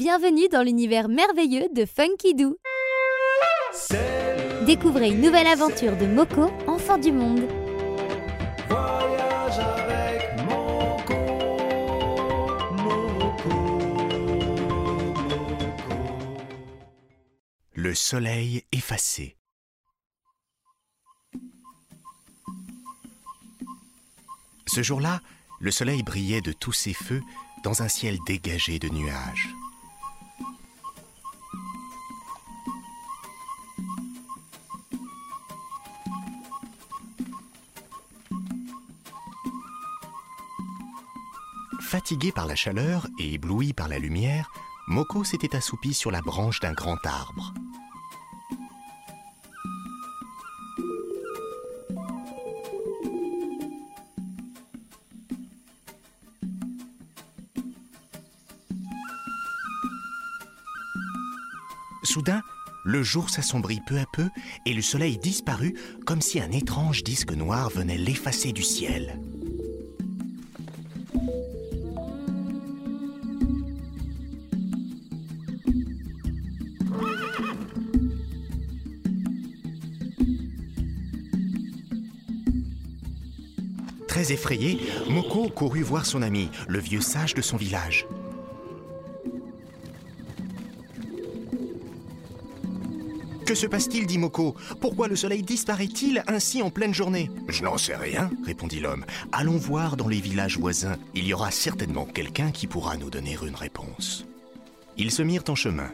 Bienvenue dans l'univers merveilleux de Funky Doo. Découvrez une nouvelle aventure de Moko, enfant du monde. Voyage avec Moko, Moko, Moko. Le soleil effacé. Ce jour-là, le soleil brillait de tous ses feux dans un ciel dégagé de nuages. Fatigué par la chaleur et ébloui par la lumière, Moko s'était assoupi sur la branche d'un grand arbre. Soudain, le jour s'assombrit peu à peu et le soleil disparut comme si un étrange disque noir venait l'effacer du ciel. Très effrayé, Moko courut voir son ami, le vieux sage de son village. Que se passe-t-il dit Moko. Pourquoi le soleil disparaît-il ainsi en pleine journée Je n'en sais rien, répondit l'homme. Allons voir dans les villages voisins. Il y aura certainement quelqu'un qui pourra nous donner une réponse. Ils se mirent en chemin.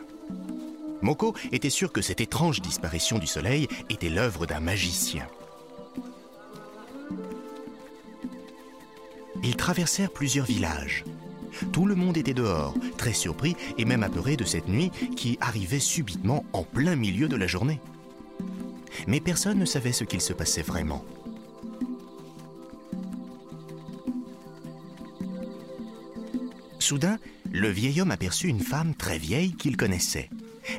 Moko était sûr que cette étrange disparition du soleil était l'œuvre d'un magicien. Ils traversèrent plusieurs villages. Tout le monde était dehors, très surpris et même apeuré de cette nuit qui arrivait subitement en plein milieu de la journée. Mais personne ne savait ce qu'il se passait vraiment. Soudain, le vieil homme aperçut une femme très vieille qu'il connaissait.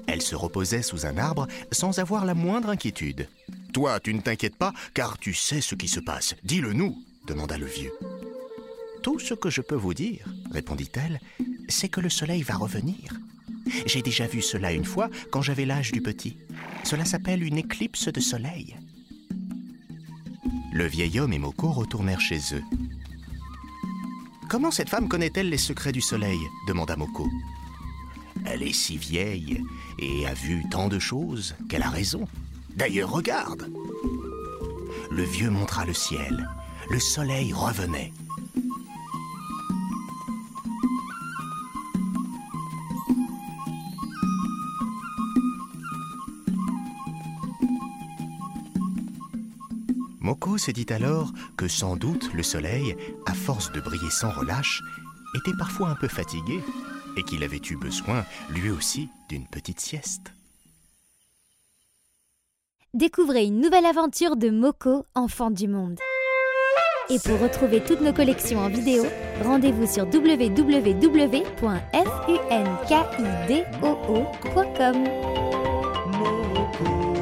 Elle se reposait sous un arbre sans avoir la moindre inquiétude. Toi, tu ne t'inquiètes pas, car tu sais ce qui se passe. Dis-le nous, demanda le vieux. Tout ce que je peux vous dire, répondit-elle, c'est que le soleil va revenir. J'ai déjà vu cela une fois quand j'avais l'âge du petit. Cela s'appelle une éclipse de soleil. Le vieil homme et Moko retournèrent chez eux. Comment cette femme connaît-elle les secrets du soleil demanda Moko. Elle est si vieille et a vu tant de choses qu'elle a raison. D'ailleurs, regarde. Le vieux montra le ciel. Le soleil revenait. Moko se dit alors que sans doute le soleil, à force de briller sans relâche, était parfois un peu fatigué et qu'il avait eu besoin, lui aussi, d'une petite sieste. Découvrez une nouvelle aventure de Moko, enfant du monde. Et pour retrouver toutes nos collections en vidéo, rendez-vous sur www.funkidoo.com.